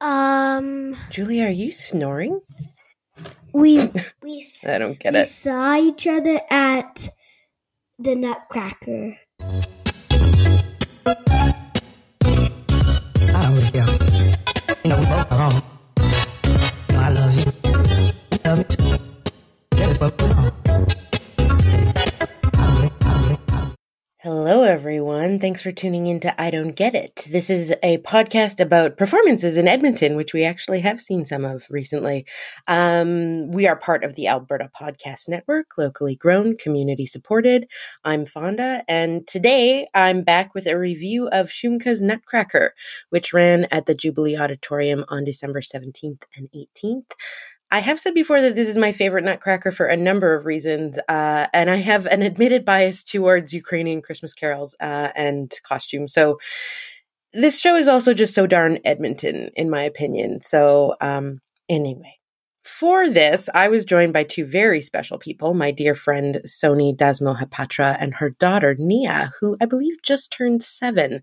Um, Julia, are you snoring? we we I don't get we it. saw each other at the Nutcracker. I don't care. You know, we both are wrong. You know, I love you. You love me too. That is what we're on. Hello, everyone. Thanks for tuning in to I Don't Get It. This is a podcast about performances in Edmonton, which we actually have seen some of recently. Um, we are part of the Alberta Podcast Network, locally grown, community supported. I'm Fawnda, and today I'm back with a review of Shumka's Nutcracker, which ran at the Jubilee Auditorium on December 17th and 18th. I have said before that this is my favorite Nutcracker for a number of reasons, uh, and I have an admitted bias towards Ukrainian Christmas carols uh, and costumes. So this show is also just so darn Edmonton, in my opinion. So um, anyway. For this, I was joined by two very special people my dear friend Soni Dasmohapatra and her daughter Nia, who I believe just turned seven.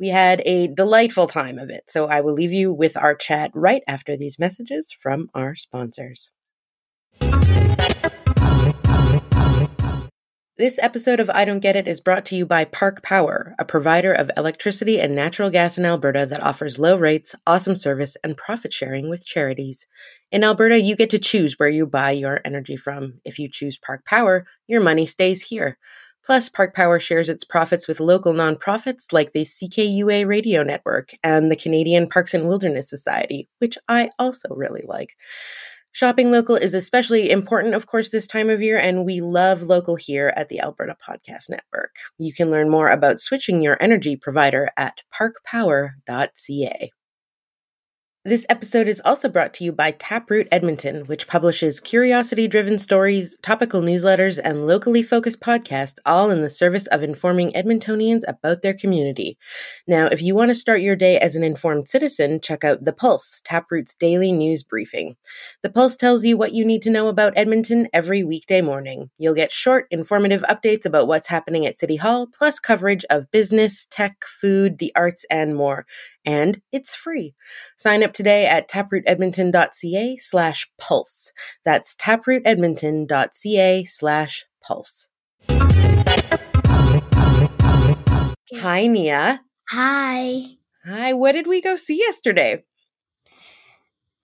We had a delightful time of it, so I will leave you with our chat right after these messages from our sponsors. This episode of I Don't Get It is brought to you by Park Power, a provider of electricity and natural gas in Alberta that offers low rates, awesome service, and profit sharing with charities. In Alberta, you get to choose where you buy your energy from. If you choose Park Power, your money stays here. Plus, Park Power shares its profits with local nonprofits like the CKUA Radio Network and the Canadian Parks and Wilderness Society, which I also really like. Shopping local is especially important, of course, this time of year, and we love local here at the Alberta Podcast Network. You can learn more about switching your energy provider at parkpower.ca. This episode is also brought to you by Taproot Edmonton, which publishes curiosity driven stories, topical newsletters, and locally focused podcasts, all in the service of informing Edmontonians about their community. Now, if you want to start your day as an informed citizen, check out The Pulse, Taproot's daily news briefing. The Pulse tells you what you need to know about Edmonton every weekday morning. You'll get short, informative updates about what's happening at City Hall, plus coverage of business, tech, food, the arts, and more. And it's free. Sign up today at taprootedmonton.ca slash pulse. That's taprootedmonton.ca slash pulse. Hi, Nia. Hi. Hi, what did we go see yesterday?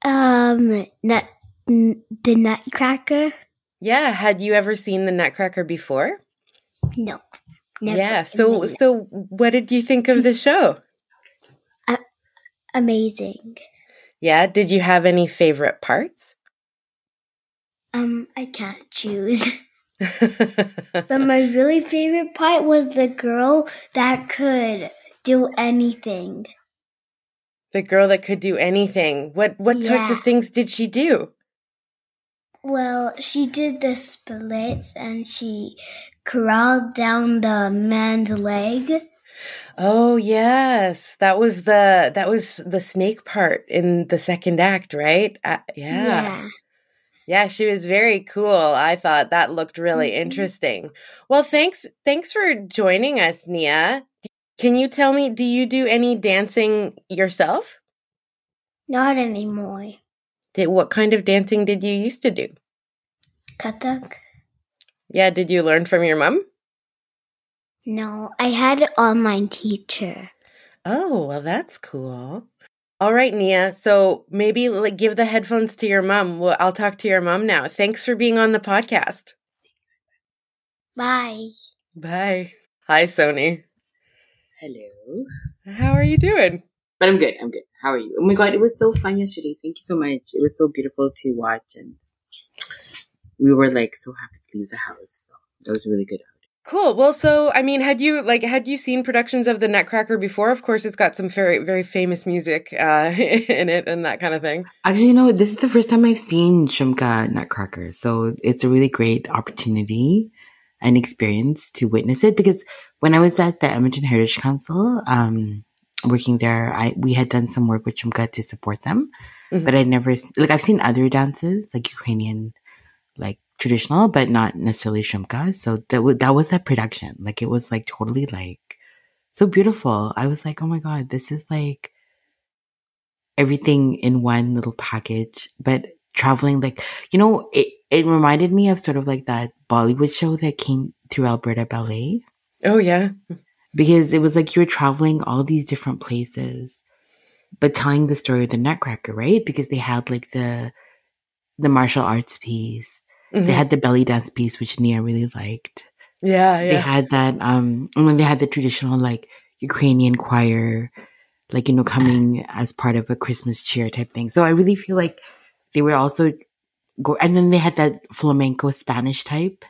Um, nut, n- the Nutcracker. Yeah, had you ever seen the Nutcracker before? No. Never yeah, so so what did you think of the show? Amazing. Yeah, did you have any favorite parts? Um, I can't choose. But my really favorite part was the girl that could do anything. the girl that could do anything. What what sorts of things did she do? Well, she did the splits and she crawled down the man's leg. Oh yes, that was the that was the snake part in the second act, right? Uh, yeah. yeah, She was very cool. I thought that looked really Mhm. interesting. Well, thanks thanks for joining us, Nia. Can you tell me, do you do any dancing yourself? Not anymore. Did, what kind of dancing did you used to do? Kathak? Yeah, did you learn from your mom? No, I had an online teacher. Oh, well, that's cool. All right, Nia. So maybe like give the headphones to your mom. Well, I'll talk to your mom now. Thanks for being on the podcast. Bye. Bye. Hi, Soni. Hello. How are you doing? But I'm good. I'm good. How are you? Oh my god, it was so fun yesterday. Thank you so much. It was so beautiful to watch, and we were like so happy to leave the house. So that was really good. Cool. Well, so I mean, had you like had you seen productions of the Nutcracker before? Of course, it's got some very very famous music uh, in it and that kind of thing. Actually, you know, this is the first time I've seen Shumka Nutcracker, so it's a really great opportunity and experience to witness it. Because when I was at the Edmonton Heritage Council, um, working there, I we had done some work with Shumka to support them, Mhm. but I'd never like I've seen other dances like Ukrainian, like traditional, but not necessarily Shumka. So that was that was a production. Like it was like totally like so beautiful. I was like, oh my god, this is like everything in one little package, but traveling like you know it. It reminded me of sort of like that Bollywood show that came through Alberta Ballet Oh yeah. because it was like you were traveling all these different places, but telling the story of the Nutcracker, right? Because they had like the the martial arts piece, Mhm. they had the belly dance piece, which Nia really liked. yeah, They had that, um, and then they had the traditional like Ukrainian choir, like you know, coming as part of a Christmas cheer type thing. So I really feel like they were also go, and then they had that flamenco Spanish type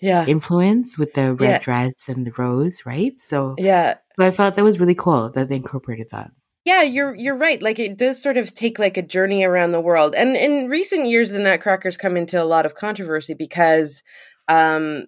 yeah. influence with the red Yeah. dress and the rose, right? So, Yeah. so I felt that was really cool that they incorporated that. Yeah, you're you're right. Like it does sort of take like a journey around the world. And in recent years the Nutcrackers come into a lot of controversy because um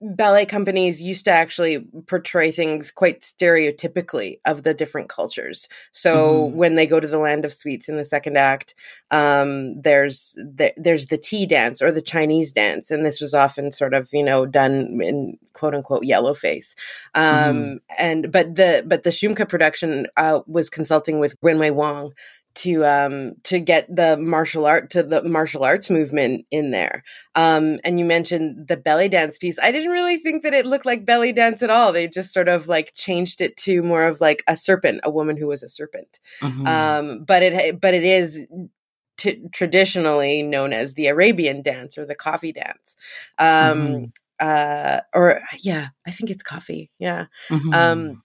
ballet companies used to actually portray things quite stereotypically of the different cultures. So Mhm. when they go to the land of sweets in the second act, um, there's the, there's the tea dance or the Chinese dance, and this was often sort of you know done in quote unquote yellow face. Um, And but the but the Shumka production uh, was consulting with Renwei Wong to um to get the martial art to the martial arts movement in there. Um and you mentioned the belly dance piece. I didn't really think that it looked like belly dance at all. They just sort of like changed it to more of like a serpent a woman who was a serpent. Mhm. um but it but it is t- traditionally known as the arabian dance or the coffee dance. Um Mhm. uh or yeah i think it's coffee. Yeah. Um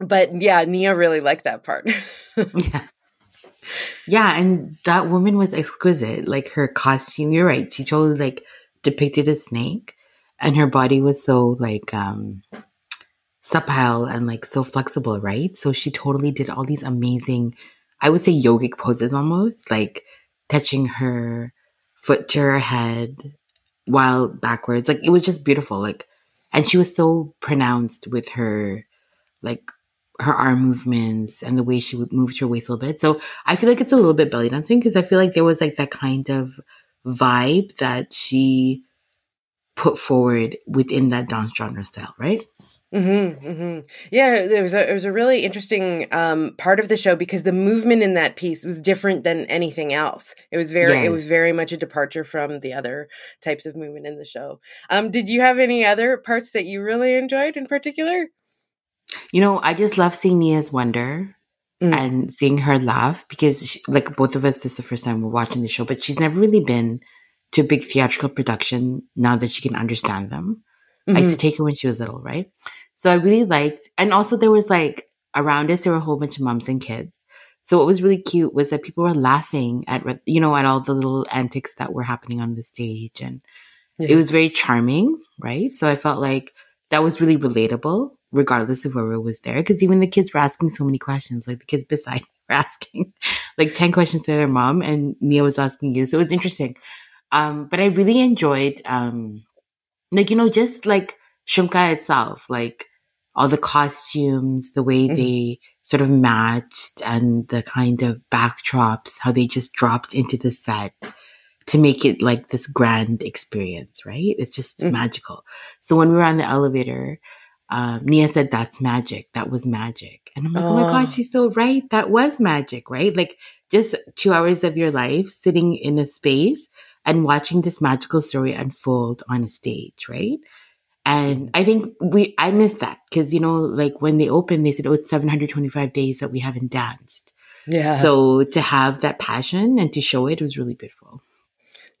but yeah nia really liked that part. Yeah. Yeah, and that woman was exquisite. Like her costume, you're right. She totally like depicted a snake, and her body was so like um supple and like so flexible, right? So she totally did all these amazing, I would say yogic poses almost, like touching her foot to her head while backwards. Like it was just beautiful. Like, and she was so pronounced with her like her arm movements and the way she would move her waist a little bit. So I feel like it's a little bit belly dancing because I feel like there was like that kind of vibe that she put forward within that dance genre style, right? Mm-hmm, hmm Yeah, it was a it was a really interesting um, part of the show because the movement in that piece was different than anything else. It was very Yes. it was very much a departure from the other types of movement in the show. Um, did you have any other parts that you really enjoyed in particular? You know, I just love seeing Nia's wonder Mm. and seeing her laugh because, she, like, both of us, this is the first time we're watching the show, but she's never really been to a big theatrical production now that she can understand them. I used Mhm. to take her when she was little, right? So I really liked, and also there was like around us, there were a whole bunch of moms and kids. So what was really cute was that people were laughing at, you know, at all the little antics that were happening on the stage. And it was very charming, right? So I felt like that was really relatable, regardless of whoever was there. Cause even the kids were asking so many questions, like the kids beside me were asking like 10 questions to their mom and Nia was asking you. So it was interesting. Um, but I really enjoyed, um, like, you know, just like Shumka itself, like all the costumes, the way Mhm. they sort of matched and the kind of backdrops, how they just dropped into the set to make it like this grand experience, right? It's just Mhm. magical. So when we were on the elevator, um, Nia said, that's magic. That was magic. And I'm like, oh my Oh. God, she's so right. That was magic, right? Like just two hours of your life sitting in a space and watching this magical story unfold on a stage, right? And I think we, I missed that because, you know, like when they opened, they said, oh, it's 725 days that we haven't danced. Yeah. So to have that passion and to show it was really beautiful.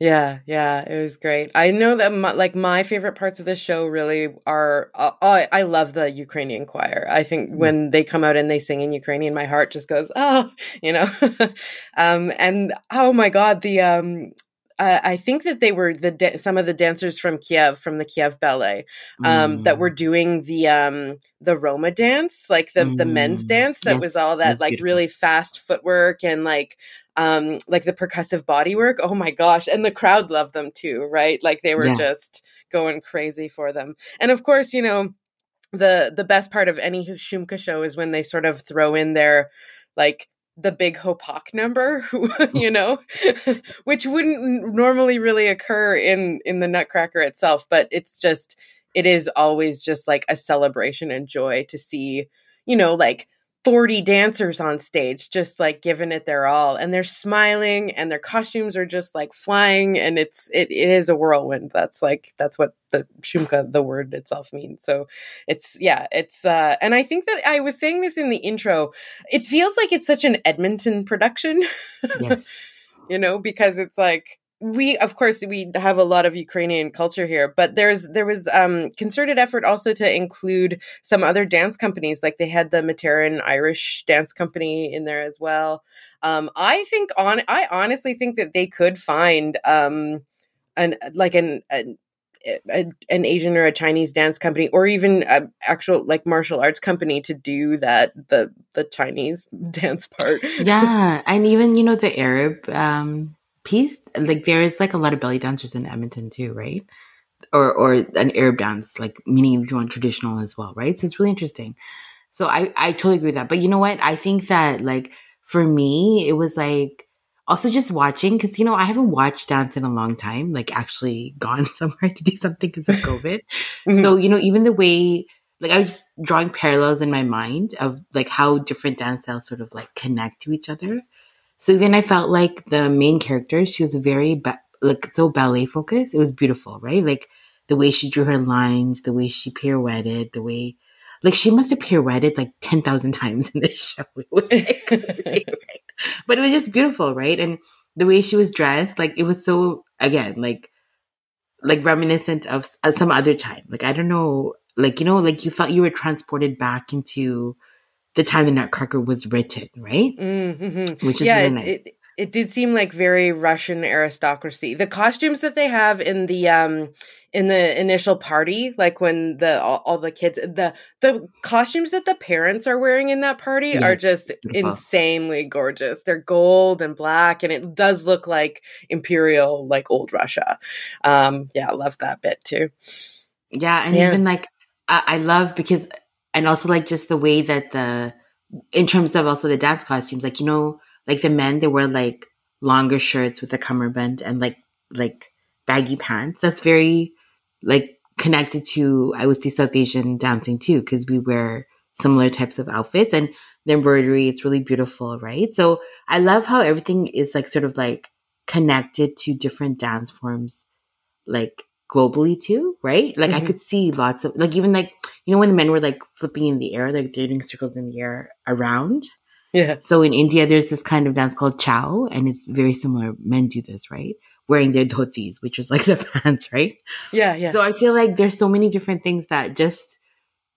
Yeah, yeah, it was great. I know that my, like my favorite parts of the show really are. Uh, I I love the Ukrainian choir. I think when they come out and they sing in Ukrainian, my heart just goes oh, you know. um, and oh my god, the um, uh, I think that they were the da- some of the dancers from Kiev from the Kiev Ballet um, that Mm. were doing the um the Roma dance, like the the men's Mm. dance that Yes, was all that like beautiful. really fast footwork and like um like the percussive body work. Oh my gosh, and the crowd loved them too, right? Like they were Yeah. just going crazy for them. And of course, you know, the the best part of any Shumka show is when they sort of throw in their like the big hopak number you know which wouldn't normally really occur in in the nutcracker itself but it's just it is always just like a celebration and joy to see you know like 40 dancers on stage just like giving it their all and they're smiling and their costumes are just like flying and it's it, it is a whirlwind. That's like that's what the shumka the word itself means. So it's yeah it's uh and i think that i was saying this in the intro it feels like it's such an edmonton production. Yes. you know because it's like we of course we have a lot of ukrainian culture here but there's there was um concerted effort also to include some other dance companies like they had the Materin irish dance company in there as well um i think on i honestly think that they could find um an like an, an a, an Asian or a Chinese dance company, or even a actual like martial arts company to do that the the Chinese dance part. yeah, and even you know the Arab um, piece, like there is like a lot of belly dancers in Edmonton too, right? Or or an Arab dance, like meaning if you want traditional as well, right? So it's really interesting. So I I totally agree with that. But you know what? I think that like for me, it was like also just watching because you know I haven't watched dance in a long time, like actually gone somewhere to do something because of COVID. Mhm. So you know, even the way like I was drawing parallels in my mind of like how different dance styles sort of like connect to each other. So even I felt like the main character, she was very ba- like so ballet focused. It was beautiful, right? Like the way she drew her lines, the way she pirouetted, the way like she must have pirouetted like ten thousand times in this show. It was like right? But it was just beautiful, right? And the way she was dressed, like it was so again, like like reminiscent of uh, some other time. Like I don't know, like you know, like you felt you were transported back into the time the Nutcracker was written, right? Mm-hmm. Which is yeah, really it, nice. it it did seem like very Russian aristocracy. The costumes that they have in the um in the initial party, like when the all, all the kids, the the costumes that the parents are wearing in that party are just beautiful. insanely gorgeous. They're gold and black, and it does look like imperial, like old Russia. Um, yeah, I love that bit too. Yeah, and Yeah. even like I, I love because and also like just the way that the in terms of also the dance costumes, like you know, like the men they wear like longer shirts with a cummerbund and like like baggy pants. That's very like connected to I would say South Asian dancing too, because we wear similar types of outfits and the embroidery, it's really beautiful, right? So I love how everything is like sort of like connected to different dance forms like globally too, right? Like I Mhm. could see lots of like even like you know when the men were like flipping in the air, like they're doing circles in the air around. Yeah, So in India, there's this kind of dance called chhau, and it's very similar. Men do this, right? Wearing their dhotis, which is like the pants, right? yeah, yeah. So I feel like there's so many different things that just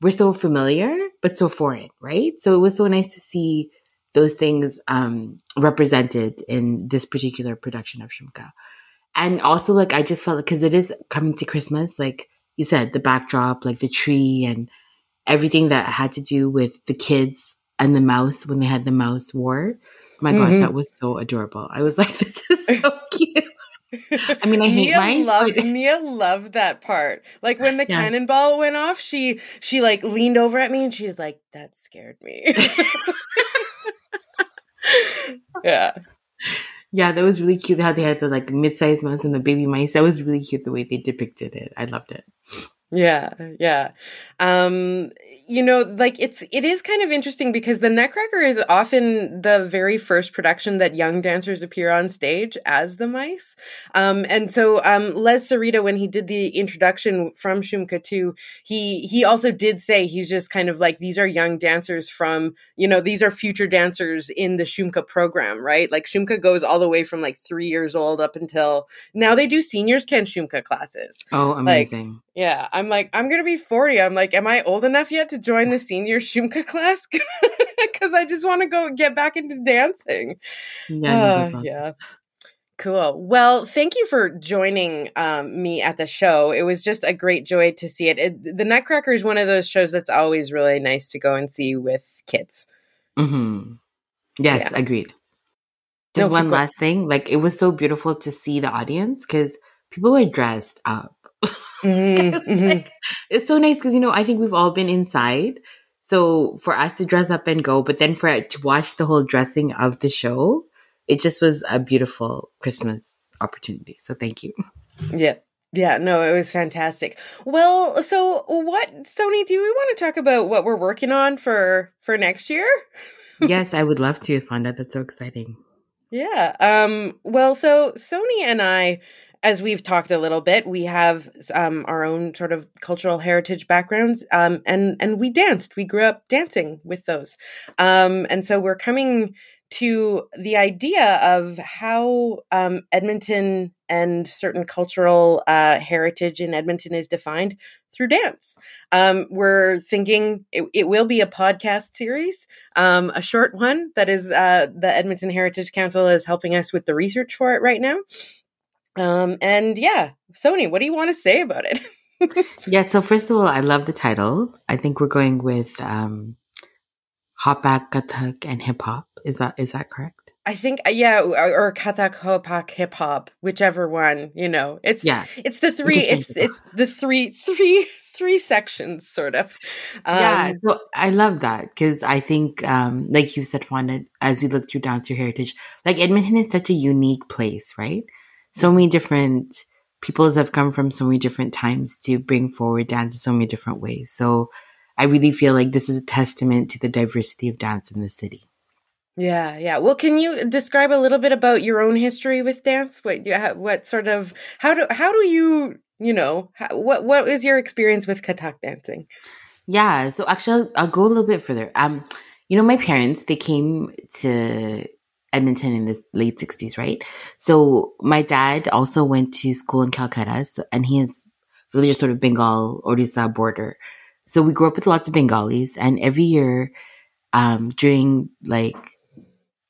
we're so familiar, but so foreign, right? So it was so nice to see those things um, represented in this particular production of Shumka. And also, like, I just felt because it is coming to Christmas, like you said, the backdrop, like the tree and everything that had to do with the kids and the mouse when they had the mouse war. My Mhm. God, that was so adorable. I was like, this is so cute. I mean, I hate Mia mice, Loved, but- Nia loved that part. Like when the Yeah. cannonball went off, she she like leaned over at me and she was like, "That scared me." yeah, Yeah, that was really cute how they had the like mid-sized mouse and the baby mice. That was really cute the way they depicted it. I loved it. Yeah, yeah. Um, you know, like it's it is kind of interesting because the Nutcracker is often the very first production that young dancers appear on stage as the mice. Um, and so um, Les Sereda, when he did the introduction from Shumka 2, he he also did say he's just kind of like these are young dancers from you know these are future dancers in the Shumka program, right? Like Shumka goes all the way from like three years old up until now. They do seniors can Shumka classes. Oh, amazing. Yeah, I'm like, I'm gonna be 40. I'm like, am I old enough yet to join the senior Shumka class? Because I just want to go get back into dancing. yeah, Uh, yeah. Cool. Well, thank you for joining um, me at the show. It was just a great joy to see it. it. The Nutcracker is one of those shows that's always really nice to go and see with kids. hmm Yes, Yeah. agreed. No, Just keep one going. last thing. Like it was so beautiful to see the audience because people were dressed up. Mhm, It was mhm. like- it's so nice because you know I think we've all been inside. So for us to dress up and go, but then for to watch the whole dressing of the show, it just was a beautiful Christmas opportunity. So thank you. Yeah. Yeah, no, it was fantastic. Well, so what, Soni? Do we want to talk about what we're working on for for next year? yes, I would love to, Fawnda. That's so exciting. Yeah. Um. Well, so Soni and I, as we've talked a little bit, we have um our own sort of cultural heritage backgrounds. Um. And and we danced. We grew up dancing with those. Um. And so we're coming to the idea of how um, Edmonton and certain cultural uh, heritage in Edmonton is defined through dance. Um, we're thinking it, it, will be a podcast series, um, a short one that is uh, the Edmonton Heritage Council is helping us with the research for it right now. Um, and yeah, Soni, what do you want to say about it? yeah, so first of all, I love the title. I think we're going with um, Hopak, Kathak, and hip hop. Is that is that correct? I think uh, yeah, or, or Kathak, Hopak, hip hop, whichever one. You know, it's yeah, it's the three. It's it, the three three three sections, sort of. Um, yeah, so I love that because I think, um, like you said, Fawnda, as we look through Dance Your Heritage, like Edmonton is such a unique place, right? So many different peoples have come from so many different times to bring forward dance in so many different ways. So I really feel like this is a testament to the diversity of dance in the city. Yeah, yeah. Well, can you describe a little bit about your own history with dance? What, what sort of how do how do you you know how, what what is your experience with Kathak dancing? Yeah, so actually, I'll, I'll go a little bit further. Um, you know, my parents they came to Edmonton in the late '60s, right? So my dad also went to school in Calcutta, so, and he is really just sort of Bengal Odisha border. So we grew up with lots of Bengalis, and every year, um, during like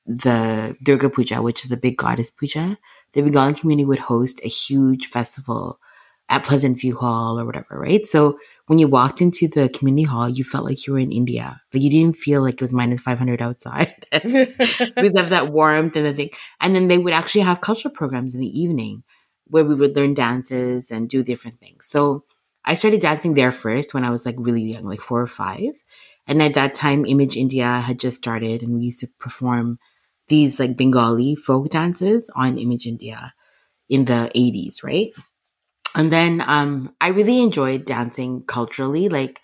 the Durga Puja, which is the big goddess puja, the Bengali community would host a huge festival at Pleasant View Hall or whatever, right? So when you walked into the community hall, you felt like you were in India. Like you didn't feel like it was minus 500 outside because of that warmth and the thing. And then they would actually have cultural programs in the evening where we would learn dances and do different things. So I started dancing there first when I was like really young, like four or five. And at that time, Image India had just started and we used to perform these like Bengali folk dances on Image India in the 80s, right? And then um, I really enjoyed dancing culturally. Like,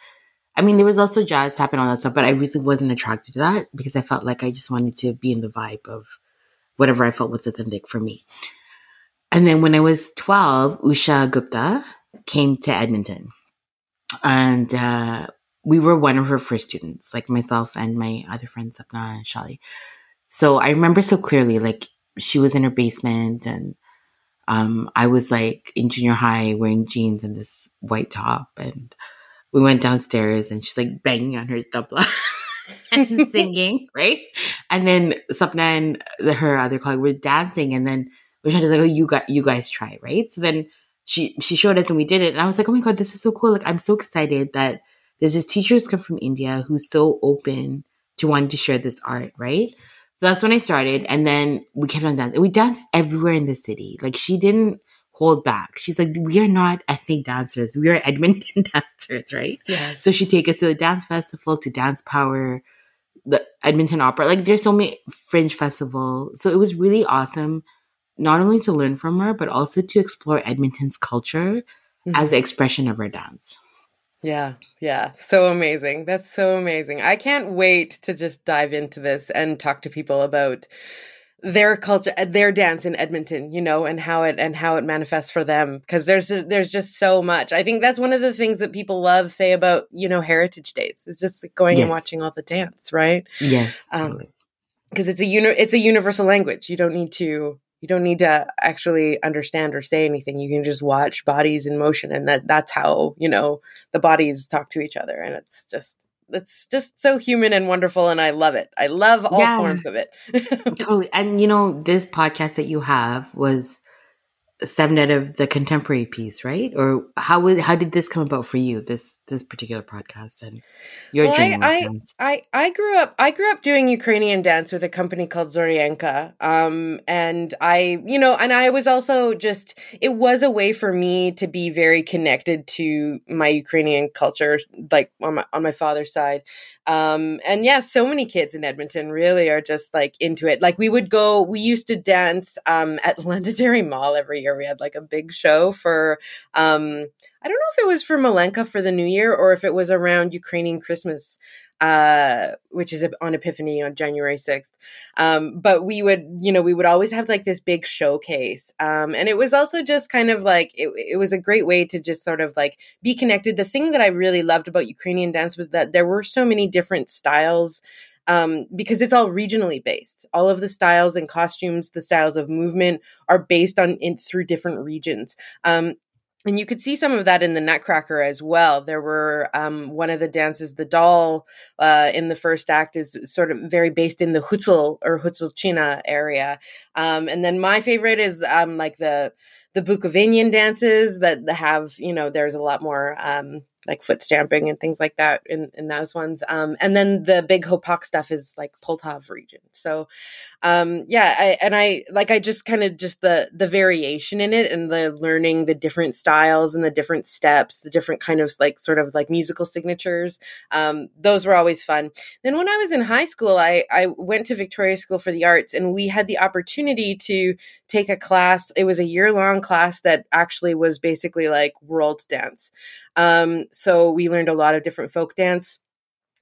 I mean, there was also jazz tapping on that stuff, but I really wasn't attracted to that because I felt like I just wanted to be in the vibe of whatever I felt was authentic for me. And then when I was 12, Usha Gupta came to Edmonton. And uh, we were one of her first students, like myself and my other friends, Sapna and Shali. So I remember so clearly, like she was in her basement and um, I was like in junior high wearing jeans and this white top. And we went downstairs and she's like banging on her tabla and singing, right? And then Sapna and her other colleague were dancing. And then was like, oh, you got, you guys try, right? So then she, she showed us and we did it. And I was like, oh my God, this is so cool. Like, I'm so excited that there's this teacher who's come from India who's so open to wanting to share this art, right? So that's when I started. And then we kept on dancing. We danced everywhere in the city. Like she didn't hold back. She's like, we are not ethnic dancers. We are Edmonton dancers, right? Yeah. So she take us to the dance festival, to Dance Power, the Edmonton Opera. Like there's so many fringe festival. So it was really awesome, not only to learn from her, but also to explore Edmonton's culture mm-hmm. as an expression of her dance. Yeah, yeah. So amazing. That's so amazing. I can't wait to just dive into this and talk to people about their culture their dance in Edmonton, you know, and how it and how it manifests for them because there's there's just so much. I think that's one of the things that people love say about, you know, heritage days. Is just going yes. and watching all the dance, right? Yes. Um, because it's a uni- it's a universal language. You don't need to you don't need to actually understand or say anything. You can just watch bodies in motion and that that's how you know the bodies talk to each other. And it's just it's just so human and wonderful and i love it. I love all yeah, forms of it. Totally. And you know this podcast that you have was seven of the contemporary piece, right? Or how was how did this come about for you? This this particular podcast and your well, journey. I, I, I grew up I grew up doing Ukrainian dance with a company called Zoryenka. Um, and I you know and I was also just it was a way for me to be very connected to my Ukrainian culture, like on my on my father's side. Um, and yeah, so many kids in Edmonton really are just like into it. Like we would go, we used to dance um, at Londonderry Mall every year. We had like a big show for, um, I don't know if it was for Malanka for the New Year or if it was around Ukrainian Christmas uh, which is on Epiphany on January 6th. Um, but we would, you know, we would always have like this big showcase. Um, and it was also just kind of like, it, it was a great way to just sort of like be connected. The thing that I really loved about Ukrainian dance was that there were so many different styles um, because it's all regionally based. All of the styles and costumes, the styles of movement are based on in, through different regions. Um, and you could see some of that in the Nutcracker as well. There were um, one of the dances, the doll uh, in the first act is sort of very based in the Hutzul or Hutzulchina area, um, and then my favorite is um, like the the Bukovinan dances that have you know there's a lot more um, like foot stamping and things like that in, in those ones. Um, and then the big Hopak stuff is like Poltav region. So, um, yeah, I, and I like I just kind of just the the variation in it and the learning the different styles and the different steps, the different kind of like sort of like musical signatures. Um, those were always fun. Then when I was in high school, I I went to Victoria School for the Arts, and we had the opportunity to take a class. It was a year long class that actually was basically like world dance. Um, so we learned a lot of different folk dance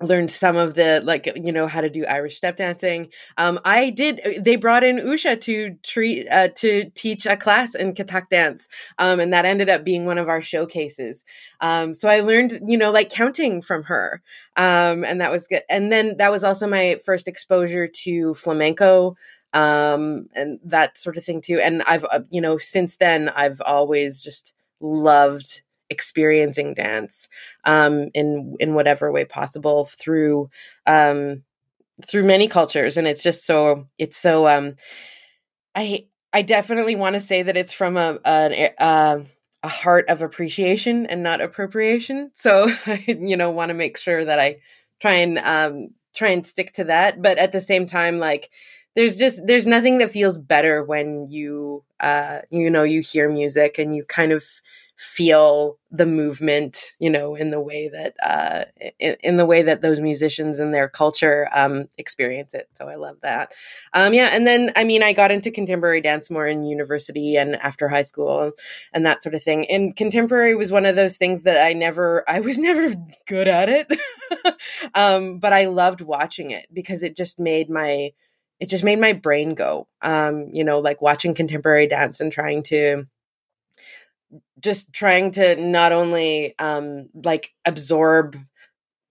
learned some of the like you know how to do irish step dancing. Um i did they brought in usha to treat uh, to teach a class in kathak dance um and that ended up being one of our showcases. Um so i learned you know like counting from her. Um and that was good. And then that was also my first exposure to flamenco um and that sort of thing too. And i've uh, you know since then i've always just loved experiencing dance um, in in whatever way possible through um, through many cultures, and it's just so it's so. Um, I I definitely want to say that it's from a a, a a heart of appreciation and not appropriation. So you know want to make sure that I try and um, try and stick to that, but at the same time, like there's just there's nothing that feels better when you uh you know you hear music and you kind of feel the movement, you know, in the way that uh, in, in, the way that those musicians and their culture um, experience it. So I love that. Um, yeah, and then I mean, I got into contemporary dance more in university and after high school and, that sort of thing. And contemporary was one of those things that I never, I was never good at it, um, but I loved watching it because it just made my it just made my brain go. Um, you know, like watching contemporary dance and trying to just trying to not only um like absorb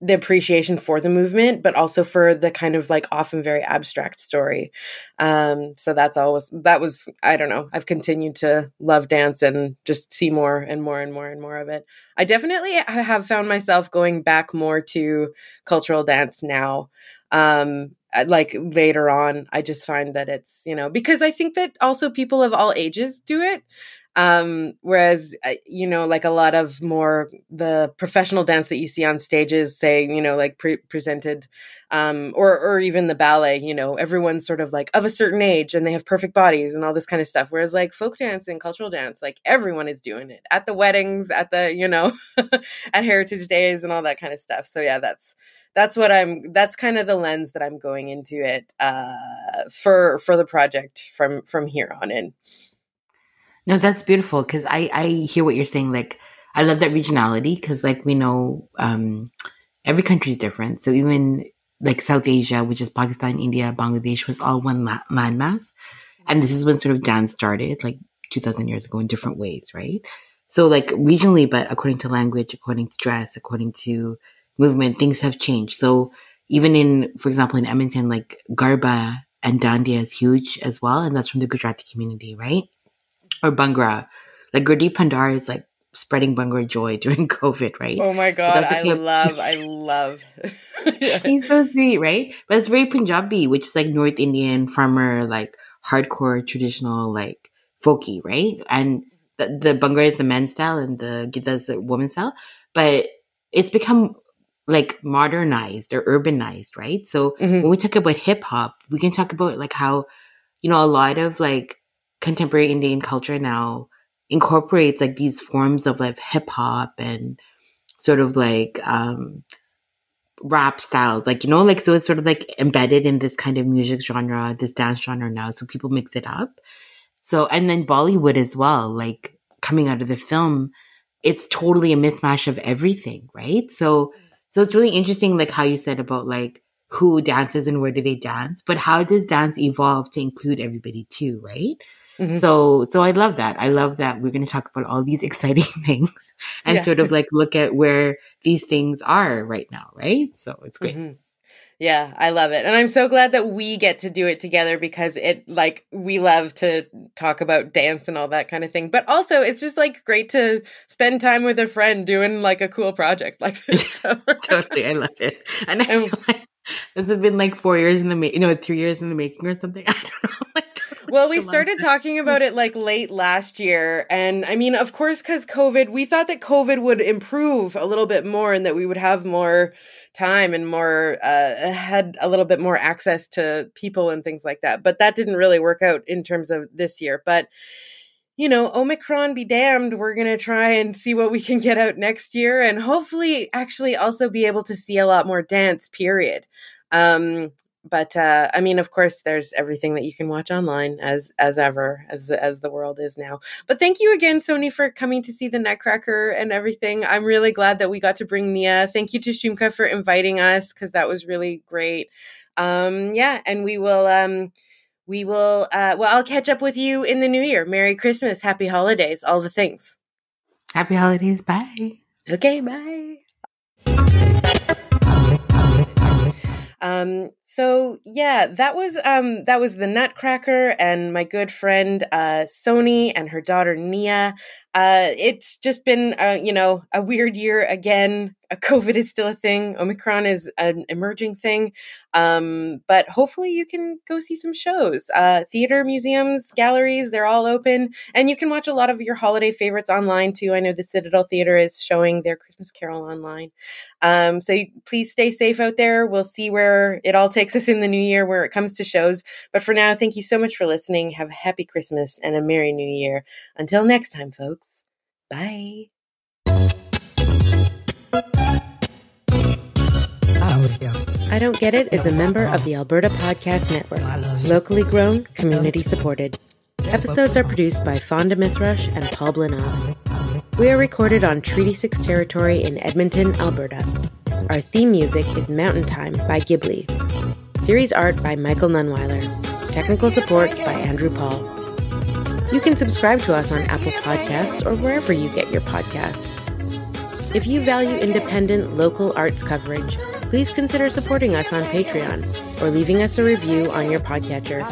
the appreciation for the movement but also for the kind of like often very abstract story. Um so that's always that was i don't know i've continued to love dance and just see more and more and more and more of it. I definitely have found myself going back more to cultural dance now. Um like later on i just find that it's you know because i think that also people of all ages do it um, whereas, uh, you know, like a lot of more the professional dance that you see on stages, say, you know, like pre- presented, um, or, or even the ballet, you know, everyone's sort of like of a certain age and they have perfect bodies and all this kind of stuff. Whereas like folk dance and cultural dance, like everyone is doing it at the weddings, at the, you know, at heritage days and all that kind of stuff. So yeah, that's, that's what I'm that's kind of the lens that I'm going into it uh for for the project from from here on in. No, that's beautiful because I I hear what you're saying. Like I love that regionality because like we know um every country is different. So even like South Asia, which is Pakistan, India, Bangladesh, was all one la- landmass, and this is when sort of dance started, like two thousand years ago, in different ways, right? So like regionally, but according to language, according to dress, according to movement, things have changed. So even in, for example, in Edmonton, like Garba and Dandiya is huge as well, and that's from the Gujarati community, right? Or Bhangra. Like Gurdeep Pandher is like spreading Bhangra joy during COVID, right? Oh my god, I love, I love. He's so sweet, right? But it's very Punjabi, which is like North Indian farmer, like hardcore traditional, like folky, right? And the, the Bhangra is the men's style and the Gidda is the woman's style, but it's become like modernized or urbanized, right? So mm-hmm. when we talk about hip hop, we can talk about like how, you know, a lot of like contemporary Indian culture now incorporates like these forms of like hip hop and sort of like um rap styles, like you know, like so it's sort of like embedded in this kind of music genre, this dance genre now. So people mix it up. So and then Bollywood as well, like coming out of the film, it's totally a mismatch of everything, right? So so it's really interesting, like how you said about like who dances and where do they dance, but how does dance evolve to include everybody too, right? Mm-hmm. So, so I love that. I love that we're going to talk about all these exciting things and yeah. sort of like look at where these things are right now, right? So it's great. Mm-hmm. Yeah, I love it. And I'm so glad that we get to do it together because it like we love to talk about dance and all that kind of thing. But also it's just like great to spend time with a friend doing like a cool project like this. So. totally. I love it. And I feel like this has been like four years in the making, you know, three years in the making or something. I don't know. Like, well, we started talking about it like late last year. And I mean, of course, because COVID, we thought that COVID would improve a little bit more and that we would have more time and more, uh, had a little bit more access to people and things like that. But that didn't really work out in terms of this year. But, you know, Omicron be damned. We're going to try and see what we can get out next year and hopefully actually also be able to see a lot more dance, period. Um, but uh, I mean, of course, there's everything that you can watch online as as ever as as the world is now. But thank you again, Soni, for coming to see the Nutcracker and everything. I'm really glad that we got to bring Nia. Thank you to Shumka for inviting us because that was really great. Um, yeah, and we will um, we will uh, well, I'll catch up with you in the new year. Merry Christmas, Happy Holidays, all the things. Happy holidays. Bye. Okay. Bye. Um, so yeah, that was um, that was the Nutcracker and my good friend uh, Soni and her daughter Nia. Uh, it's just been uh, you know a weird year again. COVID is still a thing. Omicron is an emerging thing. Um, but hopefully you can go see some shows. Uh, theater, museums, galleries, they're all open. And you can watch a lot of your holiday favorites online too. I know the Citadel Theater is showing their Christmas Carol online. Um, so you, please stay safe out there. We'll see where it all takes us in the new year where it comes to shows. But for now, thank you so much for listening. Have a happy Christmas and a Merry New Year. Until next time, folks. Bye. I Don't Get It is a member of the Alberta Podcast Network, locally grown, community supported. Episodes are produced by Fawnda Mithrush and Paul Blinov. We are recorded on Treaty 6 territory in Edmonton, Alberta. Our theme music is Mountain Time by Ghibli. Series art by Michael Nunweiler. Technical support by Andrew Paul. You can subscribe to us on Apple Podcasts or wherever you get your podcasts. If you value independent local arts coverage, please consider supporting us on Patreon or leaving us a review on your podcatcher.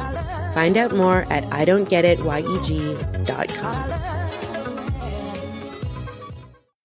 Find out more at idon'tgetitYEG.com.